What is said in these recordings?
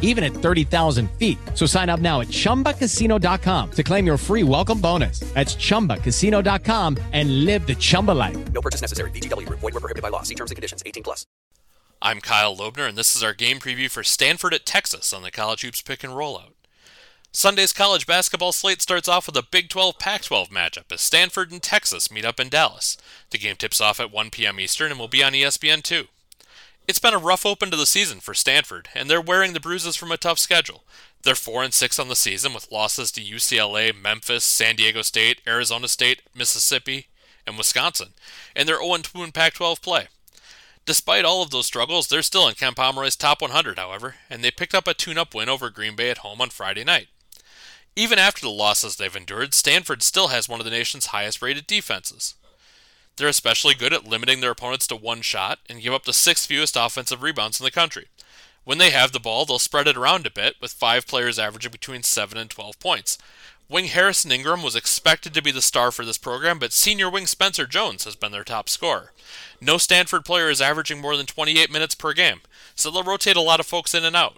even at 30,000 feet. So sign up now at ChumbaCasino.com to claim your free welcome bonus. That's ChumbaCasino.com and live the Chumba life. No purchase necessary. VGW. Void were prohibited by law. See terms and conditions. 18 plus. I'm Kyle Loebner, and this is our game preview for Stanford at Texas on the College Hoops Pick and Rollout. Sunday's college basketball slate starts off with a Big 12 Pac 12 matchup as Stanford and Texas meet up in Dallas. The game tips off at 1 p.m. Eastern and will be on ESPN2. It's been a rough open to the season for Stanford, and they're wearing the bruises from a tough schedule. They're 4 and 6 on the season with losses to UCLA, Memphis, San Diego State, Arizona State, Mississippi, and Wisconsin, and they're 0 2 in Pac 12 play. Despite all of those struggles, they're still in Ken Pomeroy's top 100, however, and they picked up a tune up win over Green Bay at home on Friday night. Even after the losses they've endured, Stanford still has one of the nation's highest rated defenses. They're especially good at limiting their opponents to one shot and give up the sixth fewest offensive rebounds in the country. When they have the ball, they'll spread it around a bit, with five players averaging between 7 and 12 points. Wing Harrison Ingram was expected to be the star for this program, but senior wing Spencer Jones has been their top scorer. No Stanford player is averaging more than 28 minutes per game, so they'll rotate a lot of folks in and out.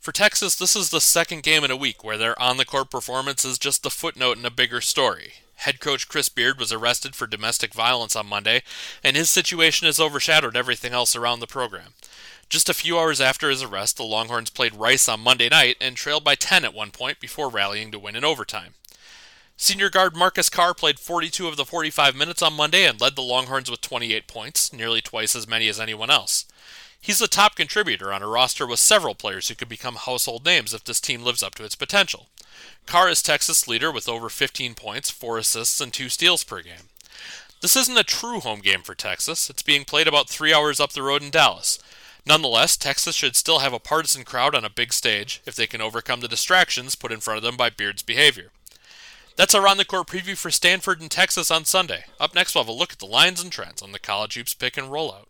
For Texas, this is the second game in a week where their on the court performance is just the footnote in a bigger story. Head coach Chris Beard was arrested for domestic violence on Monday, and his situation has overshadowed everything else around the program. Just a few hours after his arrest, the Longhorns played Rice on Monday night and trailed by 10 at one point before rallying to win in overtime. Senior guard Marcus Carr played 42 of the 45 minutes on Monday and led the Longhorns with 28 points, nearly twice as many as anyone else. He's the top contributor on a roster with several players who could become household names if this team lives up to its potential. Carr is Texas leader with over 15 points, 4 assists, and 2 steals per game. This isn't a true home game for Texas. It's being played about three hours up the road in Dallas. Nonetheless, Texas should still have a partisan crowd on a big stage if they can overcome the distractions put in front of them by Beard's behavior. That's our on the court preview for Stanford and Texas on Sunday. Up next, we'll have a look at the lines and trends on the college hoops pick and rollout.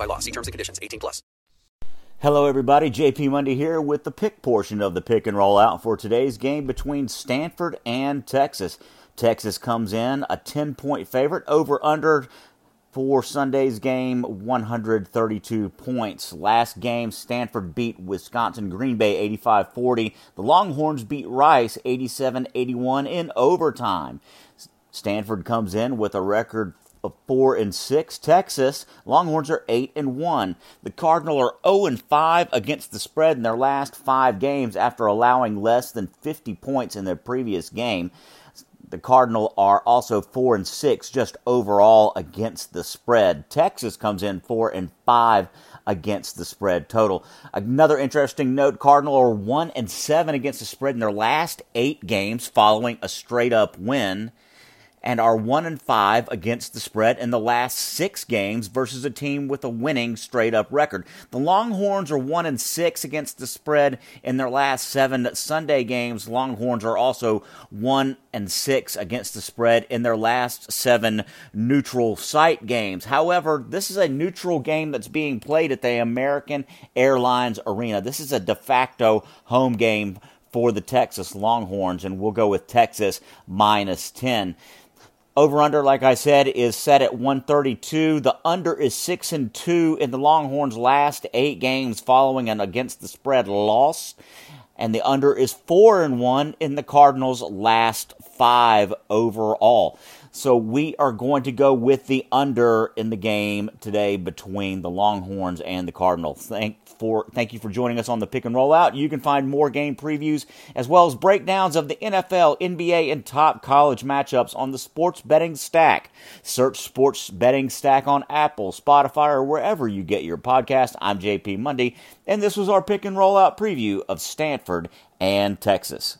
See terms and conditions. 18 plus. Hello, everybody. JP Monday here with the pick portion of the pick and roll out for today's game between Stanford and Texas. Texas comes in a 10 point favorite over under for Sunday's game 132 points. Last game, Stanford beat Wisconsin Green Bay 85 40. The Longhorns beat Rice 87 81 in overtime. Stanford comes in with a record four and six. Texas Longhorns are eight and one. The Cardinal are zero and five against the spread in their last five games after allowing less than 50 points in their previous game. The Cardinal are also four and six just overall against the spread. Texas comes in four and five against the spread total. Another interesting note: Cardinal are one and seven against the spread in their last eight games following a straight up win and are 1 and 5 against the spread in the last 6 games versus a team with a winning straight up record. The Longhorns are 1 and 6 against the spread in their last 7 Sunday games. Longhorns are also 1 and 6 against the spread in their last 7 neutral site games. However, this is a neutral game that's being played at the American Airlines Arena. This is a de facto home game for the Texas Longhorns, and we'll go with Texas minus 10. Over under, like I said, is set at 132. The under is 6 and 2 in the Longhorns' last eight games following an against the spread loss. And the under is 4 and 1 in the Cardinals' last five overall. So we are going to go with the under in the game today between the Longhorns and the Cardinals. Thank for thank you for joining us on the pick and roll out. You can find more game previews as well as breakdowns of the NFL, NBA, and top college matchups on the Sports Betting Stack. Search Sports Betting Stack on Apple, Spotify, or wherever you get your podcast. I'm JP Monday, and this was our pick and roll out preview of Stanford and Texas.